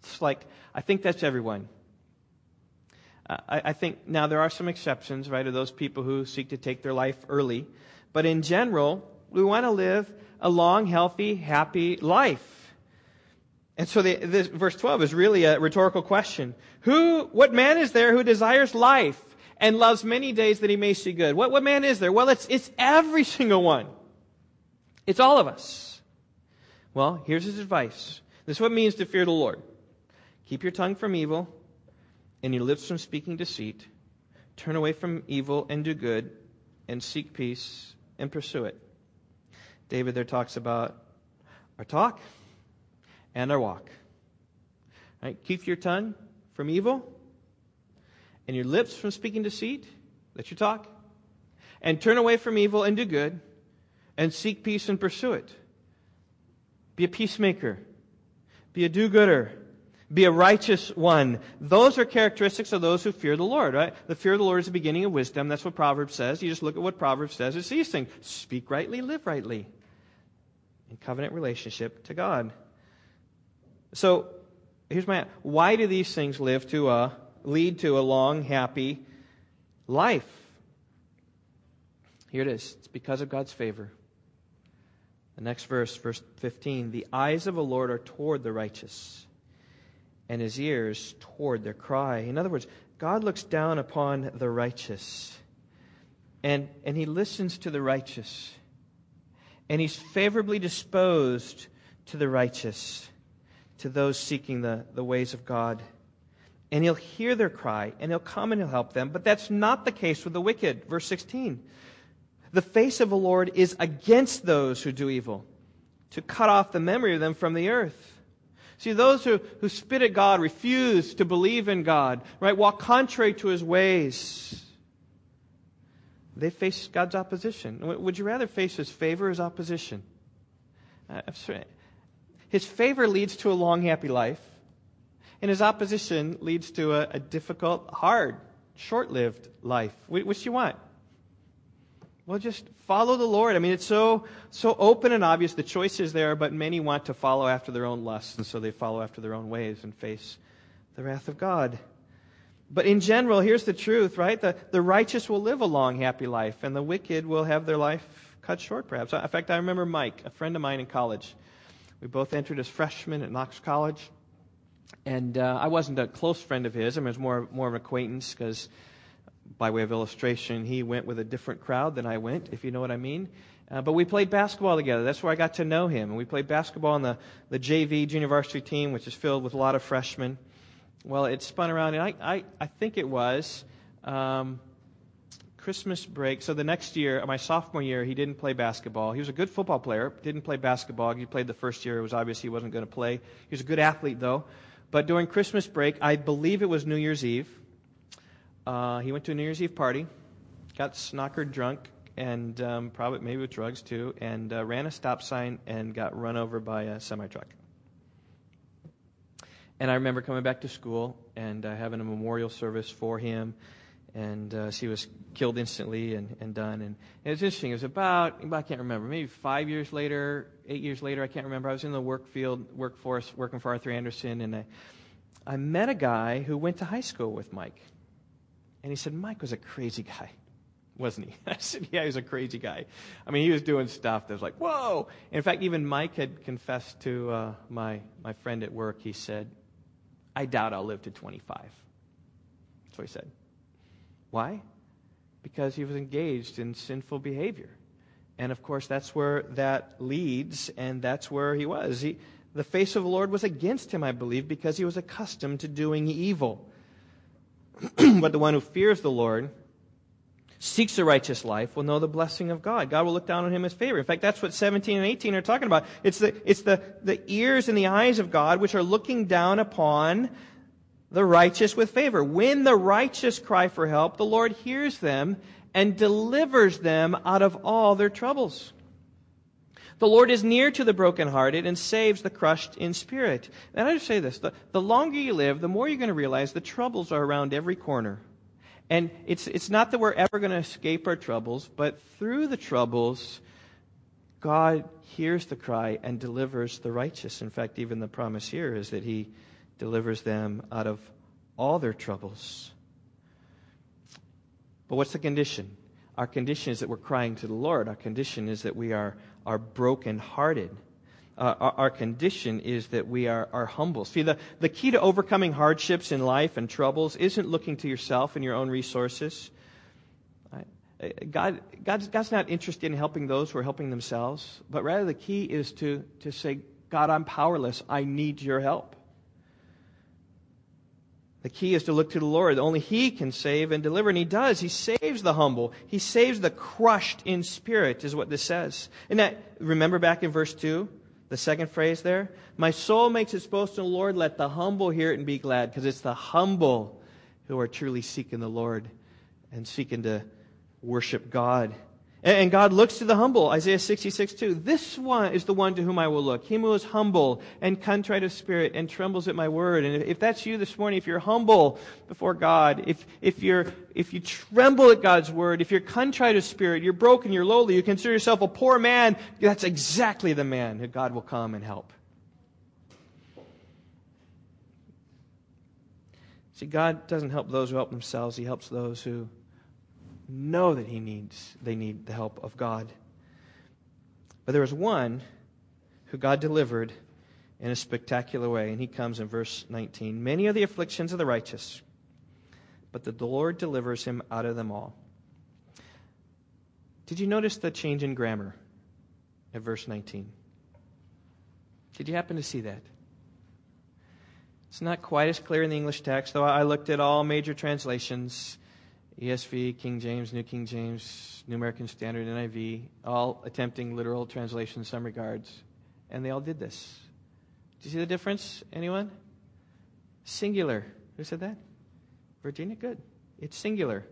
A: It's like, I think that's everyone. Uh, I, I think now there are some exceptions, right, of those people who seek to take their life early. But in general, we want to live a long, healthy, happy life. And so the, this, verse 12 is really a rhetorical question. Who, what man is there who desires life and loves many days that he may see good. What, what man is there? Well, it's, it's every single one. It's all of us. Well, here's his advice. This is what it means to fear the Lord. Keep your tongue from evil and your lips from speaking deceit. Turn away from evil and do good and seek peace and pursue it. David there talks about our talk and our walk. Right? Keep your tongue from evil and your lips from speaking deceit. Let you talk. And turn away from evil and do good, and seek peace and pursue it. Be a peacemaker. Be a do gooder. Be a righteous one. Those are characteristics of those who fear the Lord, right? The fear of the Lord is the beginning of wisdom. That's what Proverbs says. You just look at what Proverbs says. It's these things speak rightly, live rightly. In covenant relationship to God. So, here's my why do these things live to a lead to a long, happy life. Here it is. It's because of God's favor. The next verse, verse 15 The eyes of the Lord are toward the righteous, and his ears toward their cry. In other words, God looks down upon the righteous, and, and he listens to the righteous, and he's favorably disposed to the righteous, to those seeking the, the ways of God and he'll hear their cry, and he'll come and he'll help them. But that's not the case with the wicked. Verse 16. The face of the Lord is against those who do evil, to cut off the memory of them from the earth. See, those who, who spit at God, refuse to believe in God, right, walk contrary to his ways, they face God's opposition. Would you rather face his favor or his opposition? Uh, his favor leads to a long, happy life. And his opposition leads to a, a difficult, hard, short lived life. Which do you want? Well, just follow the Lord. I mean, it's so, so open and obvious. The choice is there, but many want to follow after their own lusts, and so they follow after their own ways and face the wrath of God. But in general, here's the truth, right? The, the righteous will live a long, happy life, and the wicked will have their life cut short, perhaps. In fact, I remember Mike, a friend of mine in college. We both entered as freshmen at Knox College. And uh, I wasn't a close friend of his. I mean, I was more, more of an acquaintance because, by way of illustration, he went with a different crowd than I went, if you know what I mean. Uh, but we played basketball together. That's where I got to know him. And we played basketball on the, the JV junior varsity team, which is filled with a lot of freshmen. well, it spun around, and I, I, I think it was um, Christmas break. So the next year, my sophomore year, he didn't play basketball. He was a good football player, didn't play basketball. He played the first year. It was obvious he wasn't going to play. He was a good athlete, though. But during Christmas break, I believe it was New Year's Eve, uh, he went to a New Year's Eve party, got snockered drunk, and um, probably maybe with drugs too, and uh, ran a stop sign and got run over by a semi truck. And I remember coming back to school and uh, having a memorial service for him and uh, she was killed instantly and, and done. And, and it was interesting. It was about, I can't remember, maybe five years later, eight years later, I can't remember. I was in the work field, workforce, working for Arthur Andersen, and I, I met a guy who went to high school with Mike. And he said, Mike was a crazy guy, wasn't he? I said, yeah, he was a crazy guy. I mean, he was doing stuff that was like, whoa. in fact, even Mike had confessed to uh, my, my friend at work. He said, I doubt I'll live to 25. That's what he said. Why? Because he was engaged in sinful behavior. And of course, that's where that leads, and that's where he was. He, the face of the Lord was against him, I believe, because he was accustomed to doing evil. but the one who fears the Lord, seeks a righteous life, will know the blessing of God. God will look down on him as favor. In fact, that's what 17 and 18 are talking about. It's the, it's the, the ears and the eyes of God which are looking down upon the righteous with favor. When the righteous cry for help, the Lord hears them and delivers them out of all their troubles. The Lord is near to the brokenhearted and saves the crushed in spirit. And I just say this the, the longer you live, the more you're going to realize the troubles are around every corner. And it's, it's not that we're ever going to escape our troubles, but through the troubles, God hears the cry and delivers the righteous. In fact, even the promise here is that He delivers them out of all their troubles. But what's the condition? Our condition is that we're crying to the Lord. Our condition is that we are, are brokenhearted. Uh, our, our, condition is that we are, are humble. See, the, the key to overcoming hardships in life and troubles isn't looking to yourself and your own resources. God, God's, God's not interested in helping those who are helping themselves, but rather the key is to, to say, God, I'm powerless. I need your help. The key is to look to the Lord. Only He can save and deliver. And He does. He saves the humble. He saves the crushed in spirit, is what this says. And that, remember back in verse 2, the second phrase there? My soul makes its boast in the Lord. Let the humble hear it and be glad. Because it's the humble who are truly seeking the Lord and seeking to worship God. And God looks to the humble, Isaiah 66, 2. This one is the one to whom I will look. Him who is humble and contrite of spirit and trembles at my word. And if that's you this morning, if you're humble before God, if, if you're, if you tremble at God's word, if you're contrite of spirit, you're broken, you're lowly, you consider yourself a poor man, that's exactly the man that God will come and help. See, God doesn't help those who help themselves. He helps those who know that he needs, they need the help of God. But there was one who God delivered in a spectacular way, and he comes in verse 19. Many are the afflictions of the righteous, but the Lord delivers him out of them all. Did you notice the change in grammar at verse 19? Did you happen to see that? It's not quite as clear in the English text, though I looked at all major translations. ESV, King James, New King James, New American Standard, NIV, all attempting literal translation in some regards. And they all did this. Do you see the difference? Anyone? Singular. Who said that? Virginia? Good. It's singular.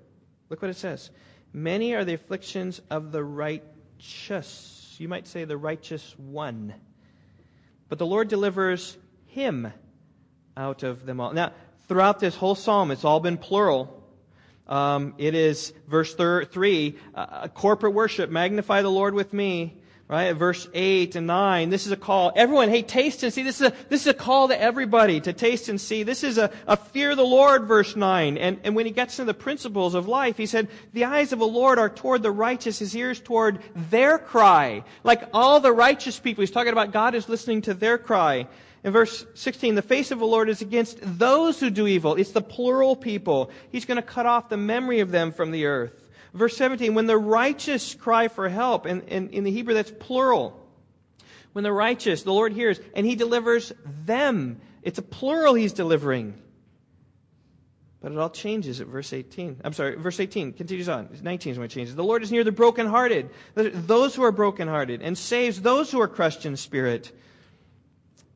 A: Look what it says. Many are the afflictions of the righteous. You might say the righteous one. But the Lord delivers him out of them all. Now, throughout this whole psalm, it's all been plural. Um, it is verse thir- 3, uh, corporate worship, magnify the Lord with me. Right? Verse 8 and 9, this is a call. Everyone, hey, taste and see. This is a, this is a call to everybody to taste and see. This is a, a fear the Lord, verse 9. And, and when he gets to the principles of life, he said, the eyes of the Lord are toward the righteous, his ears toward their cry. Like all the righteous people, he's talking about God is listening to their cry. In verse 16, the face of the Lord is against those who do evil. It's the plural people. He's going to cut off the memory of them from the earth. Verse 17, when the righteous cry for help, and, in the Hebrew that's plural. When the righteous, the Lord hears, and he delivers them. It's a plural he's delivering. But it all changes at verse 18. I'm sorry, verse 18 continues on. 19 is when it changes. The Lord is near the brokenhearted, those who are brokenhearted, and saves those who are crushed in spirit.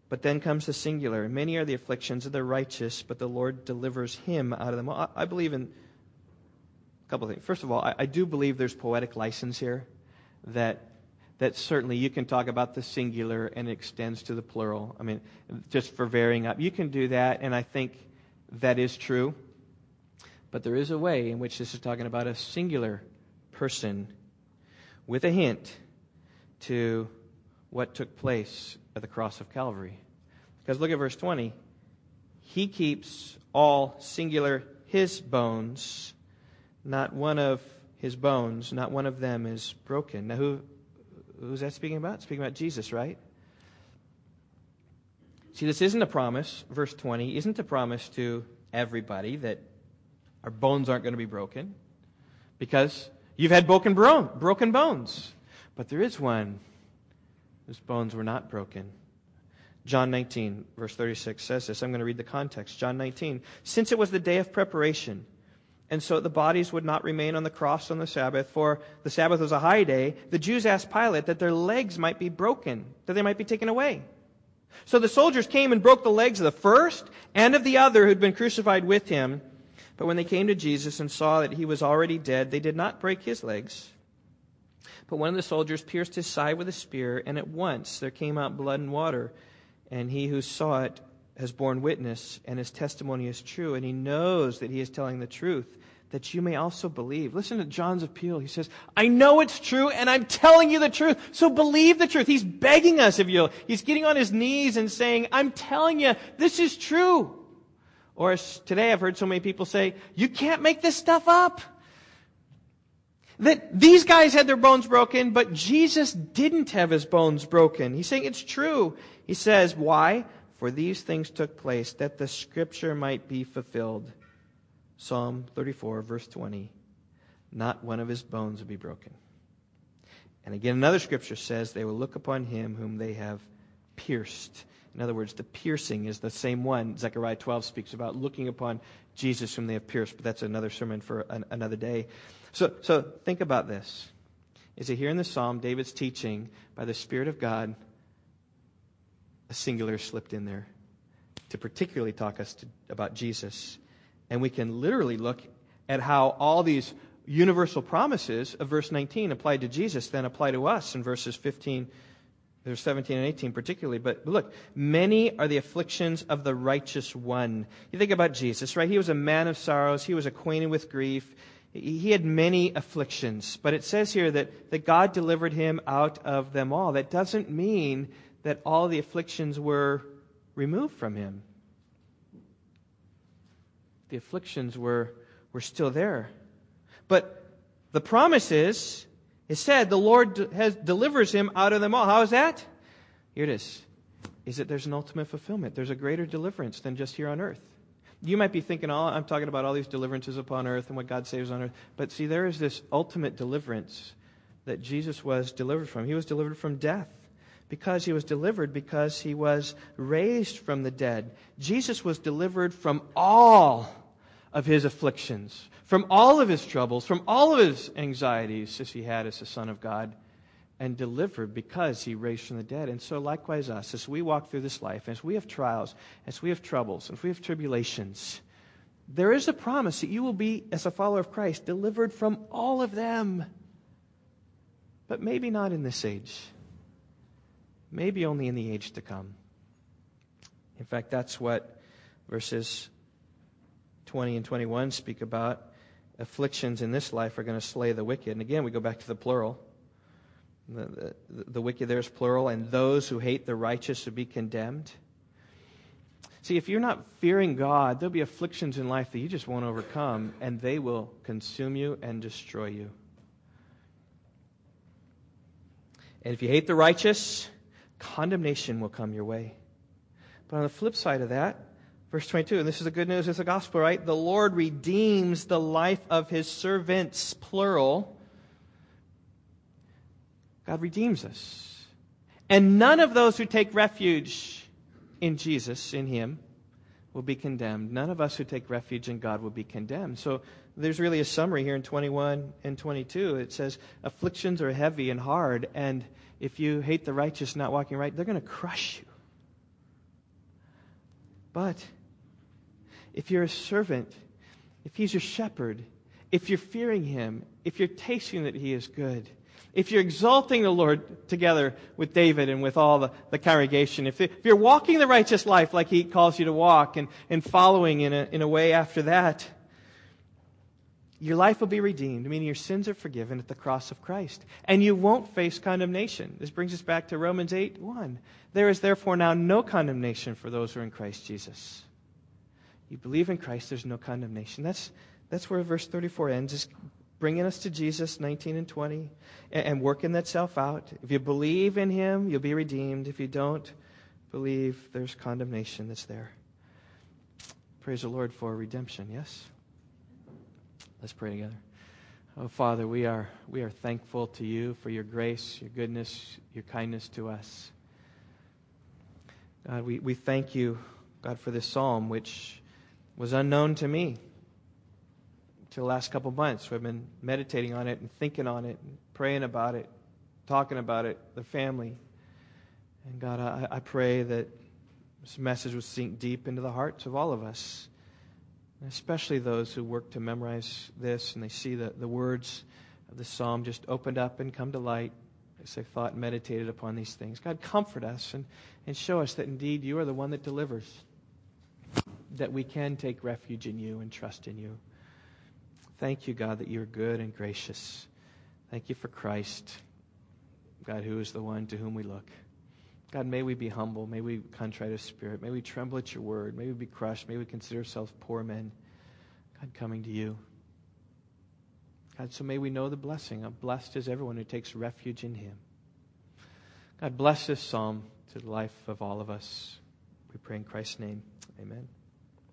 A: But then comes the singular. Many are the afflictions of the righteous, but the Lord delivers him out of them. I, I believe in a couple of things. First of all, I, I do believe there's poetic license here that that certainly you can talk about the singular and it extends to the plural. I mean, just for varying up. You can do that, and I think that is true. But there is a way in which this is talking about a singular person with a hint to what took place at the cross of Calvary. Because look at verse 20. He keeps all singular his bones, not one of his bones, not one of them is broken. Now, who, who's that speaking about? Speaking about Jesus, right? See, this isn't a promise, verse 20, isn't a promise to everybody that our bones aren't going to be broken because you've had broken, broken bones. But there is one whose bones were not broken. John 19, verse 36 says this. I'm going to read the context. John 19. Since it was the day of preparation, and so the bodies would not remain on the cross on the Sabbath, for the Sabbath was a high day, the Jews asked Pilate that their legs might be broken, that they might be taken away. So the soldiers came and broke the legs of the first and of the other who'd been crucified with him. But when they came to Jesus and saw that he was already dead, they did not break his legs. But one of the soldiers pierced his side with a spear, and at once there came out blood and water. And he who saw it has borne witness, and his testimony is true, and he knows that he is telling the truth, that you may also believe. Listen to John's appeal. He says, I know it's true, and I'm telling you the truth, so believe the truth. He's begging us, if you He's getting on his knees and saying, I'm telling you, this is true. Or today I've heard so many people say, you can't make this stuff up. That these guys had their bones broken, but Jesus didn't have his bones broken. He's saying it's true. He says, why? For these things took place that the scripture might be fulfilled. Psalm 34, verse 20. Not one of his bones will be broken. And again, another scripture says, they will look upon him whom they have pierced. In other words, the piercing is the same one Zechariah 12 speaks about, looking upon Jesus whom they have pierced, but that's another sermon for an, another day. So, so think about this. Is it here in the psalm, David's teaching by the Spirit of God, a singular slipped in there to particularly talk us to, about Jesus. And we can literally look at how all these universal promises of verse 19 applied to Jesus then apply to us in verses 15 there's 17 and 18 particularly, but look, many are the afflictions of the righteous one. You think about Jesus, right? He was a man of sorrows. He was acquainted with grief. He had many afflictions, but it says here that, that God delivered him out of them all. That doesn't mean that all the afflictions were removed from him. The afflictions were, were still there. But the promise is it said the Lord has, delivers him out of them all. How is that? Here it is. Is that there's an ultimate fulfillment. There's a greater deliverance than just here on earth. You might be thinking, oh, I'm talking about all these deliverances upon earth and what God saves on earth. But see, there is this ultimate deliverance that Jesus was delivered from. He was delivered from death because he was delivered because he was raised from the dead. Jesus was delivered from all of his afflictions, from all of his troubles, from all of his anxieties as he had as the Son of God, and delivered because he raised from the dead. And so, likewise, us, as we walk through this life, as we have trials, as we have troubles, as we have tribulations, there is a promise that you will be, as a follower of Christ, delivered from all of them. But maybe not in this age. Maybe only in the age to come. In fact, that's what verses 20 and 21 speak about afflictions in this life are going to slay the wicked. And again, we go back to the plural. The, the, the wicked there is plural, and those who hate the righteous will be condemned. See, if you're not fearing God, there'll be afflictions in life that you just won't overcome, and they will consume you and destroy you. And if you hate the righteous, condemnation will come your way. But on the flip side of that, Verse 22, and this is the good news, it's the gospel, right? The Lord redeems the life of his servants, plural. God redeems us. And none of those who take refuge in Jesus, in him, will be condemned. None of us who take refuge in God will be condemned. So there's really a summary here in 21 and 22. It says, Afflictions are heavy and hard, and if you hate the righteous not walking right, they're going to crush you. But if you're a servant, if he's your shepherd, if you're fearing him, if you're tasting that he is good, if you're exalting the Lord together with David and with all the, the congregation, if, if you're walking the righteous life like he calls you to walk and, and following in a, in a way after that, your life will be redeemed, meaning your sins are forgiven at the cross of Christ. And you won't face condemnation. This brings us back to Romans 8 1. There is therefore now no condemnation for those who are in Christ Jesus. You believe in Christ, there's no condemnation. That's, that's where verse 34 ends, is bringing us to Jesus, 19 and 20, and, and working that self out. If you believe in Him, you'll be redeemed. If you don't believe, there's condemnation that's there. Praise the Lord for redemption, yes? Let's pray together. Oh, Father, we are, we are thankful to you for your grace, your goodness, your kindness to us. God, we, we thank you, God, for this psalm, which was unknown to me for the last couple months. We've been meditating on it and thinking on it and praying about it, talking about it, the family. And God, I, I pray that this message will sink deep into the hearts of all of us, especially those who work to memorize this and they see the, the words of the psalm just opened up and come to light as they thought and meditated upon these things. God, comfort us and, and show us that indeed you are the one that delivers, that we can take refuge in you and trust in you. Thank you, God, that you're good and gracious. Thank you for Christ, God, who is the one to whom we look. God, may we be humble. May we contrite of spirit. May we tremble at your word. May we be crushed. May we consider ourselves poor men. God, coming to you. God, so may we know the blessing. of blessed is everyone who takes refuge in him. God, bless this psalm to the life of all of us. We pray in Christ's name. Amen.